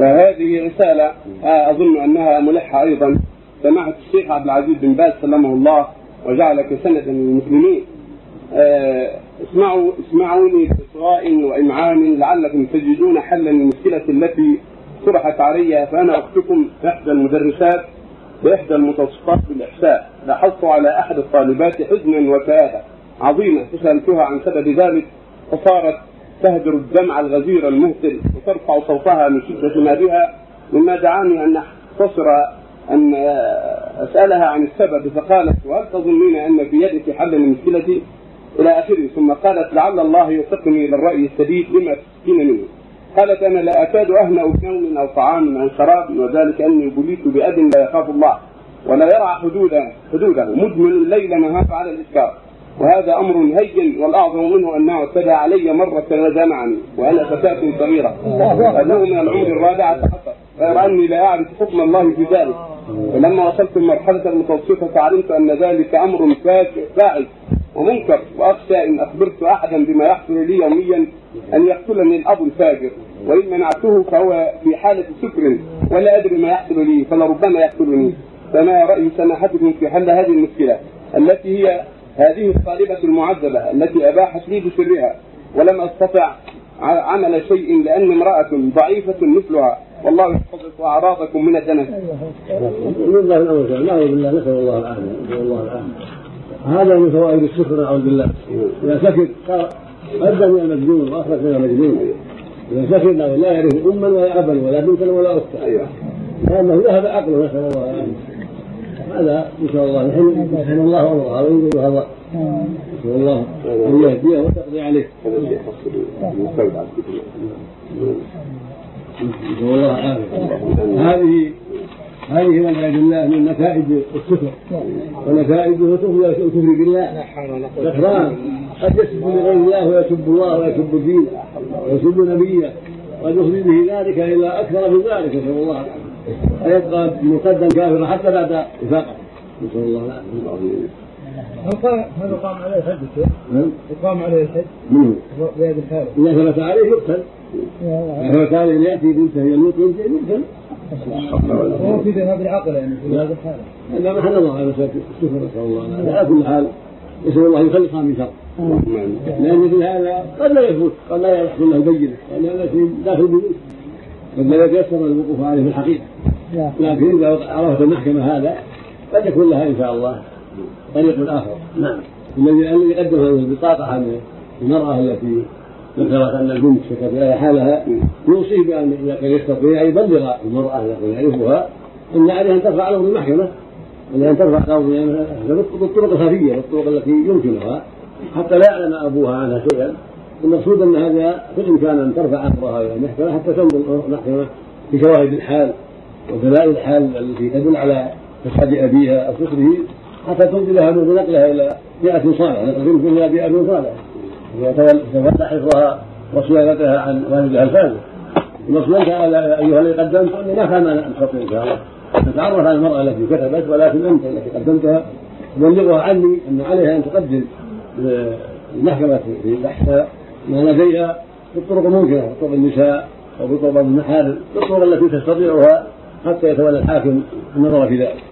وهذه رسالة آه، أظن أنها ملحة أيضا. سماحة الشيخ عبد العزيز بن باز سلمه الله وجعلك سندا للمسلمين. آه، اسمعوا اسمعوني بإصغاء وإمعان لعلكم تجدون حلا للمشكلة التي طرحت علي. فأنا أختكم إحدى المدرسات بإحدى المتوسطات بالإحساء. لاحظت على أحد الطالبات حزنا وكآبة عظيمة فسألتها عن سبب ذلك فصارت تهدر الدمع الغزير المهتل وترفع صوتها من شدة ما بها مما دعاني أن أختصر أن أسألها عن السبب فقالت وهل تظنين أن في يدك حل لمشكلتي إلى آخره ثم قالت لعل الله يوفقني إلى الرأي السديد لما تسكين منه. قالت أنا لا أكاد أهنأ بنوم أو طعام أو شراب وذلك أني بليت بأب لا يخاف الله ولا يرعى حدوده حدوده مدمن الليل نهار على الإسكار. وهذا أمر هين والأعظم منه أنه اعتدى علي مرة وجمعني وأنا فتاة صغيرة. انه من العمر الرابعه غير أني لا أعرف حكم الله في ذلك. ولما وصلت المرحلة المتوسطة علمت أن ذلك أمر فاعل ومنكر وأخشى إن أخبرت أحدا بما يحصل لي يوميا أن يقتلني الأب الفاجر. وإن منعته فهو في حالة سكر ولا أدري ما يحصل لي فلربما يقتلني. فما رأي سماحتكم في حل هذه المشكلة التي هي هذه الطالبة المعذبة التي أباحت لي بسرها ولم أستطع عمل شيء لأني امرأة ضعيفة مثلها. والله يحفظك أعراضكم من الدنس. من الله الأمر نعوذ بالله نسأل الله العافية نسأل الله العافية. هذا من فوائد الشكر نعوذ بالله. إذا سكت أدى من المجنون وأخرج من المجنون. إذا سكت لا يعرف أما ولا أبا ولا بنتا ولا أختا. لأنه ذهب عقله نسأل الله العافية. هذا نسأل الله. يحن الله أمرها وينزل هذا نسأل الله أن يهديه وتقضي عليه. نسأل الله هذه هذه من عباد الله من نتائج الكفر. ونتائجه كفر الكفر بالله. كفران قد يسب لغير الله ويسب الله ويسب الدين ويسب نبيه قد يفضي به ذلك إلى أكثر من ذلك نسأل الله فيبقى مقدم كافرا حتى بعد وفاقه نسأل الله العافية. هل يقام عليه الحج يقام عليه الحج. منه بهذه الحالة إذا ثبت عليه يقتل. إذا ثبت عليه أن يأتي بنته يموت يقتل هو في ذهاب العقل يعني في هذه الحالة هذا محل الله على الشكر نسأل الله العافية. على كل حال نسأل الله يخلصها من شر. لأن في هذا قد لا يثبت قد لا يحصل له بينة قد لا داخل البيوت قد لا يتيسر الوقوف عليه في الحقيقة. لكن إذا عرفت المحكمة هذا قد يكون لها إن شاء الله طريق آخر. نعم. الذي الذي قدم هذه البطاقة عن المرأة التي ذكرت أن البنت شكت إلى حالها يوصي بأن إذا كان يستطيع يبلغ المرأة إذا كان يعرفها أن عليها أن ترفع له بالمحكمة عليها أن ترفع له بالطرق الخفية بالطرق التي يمكنها حتى لا يعلم أبوها عنها شيئا. المقصود أن هذا في الإمكان أن ترفع أمرها إلى المحكمة حتى تنظر المحكمة في شواهد الحال ودلائل الحال التي تدل على فساد أبيها أو كفره حتى تمضي لها بنقلها إلى بيئه صالحه نقل إلى بيئه صالحه يتولى حفظها وصيانتها عن والدها الفاسد المقصود أيها الذي قدمت اني ما كان ان تستطيع إن شاء الله. نتعرف على المرأة التي كتبت ولكن أنت التي قدمتها. تبلغها عني أن عليها أن تقدم المحكمة في بحثها. ما لديها بالطرق الممكنه بطرق النساء وبطرق المحارم بالطرق التي تستطيعها حتى يتولى الحاكم النظر في ذلك.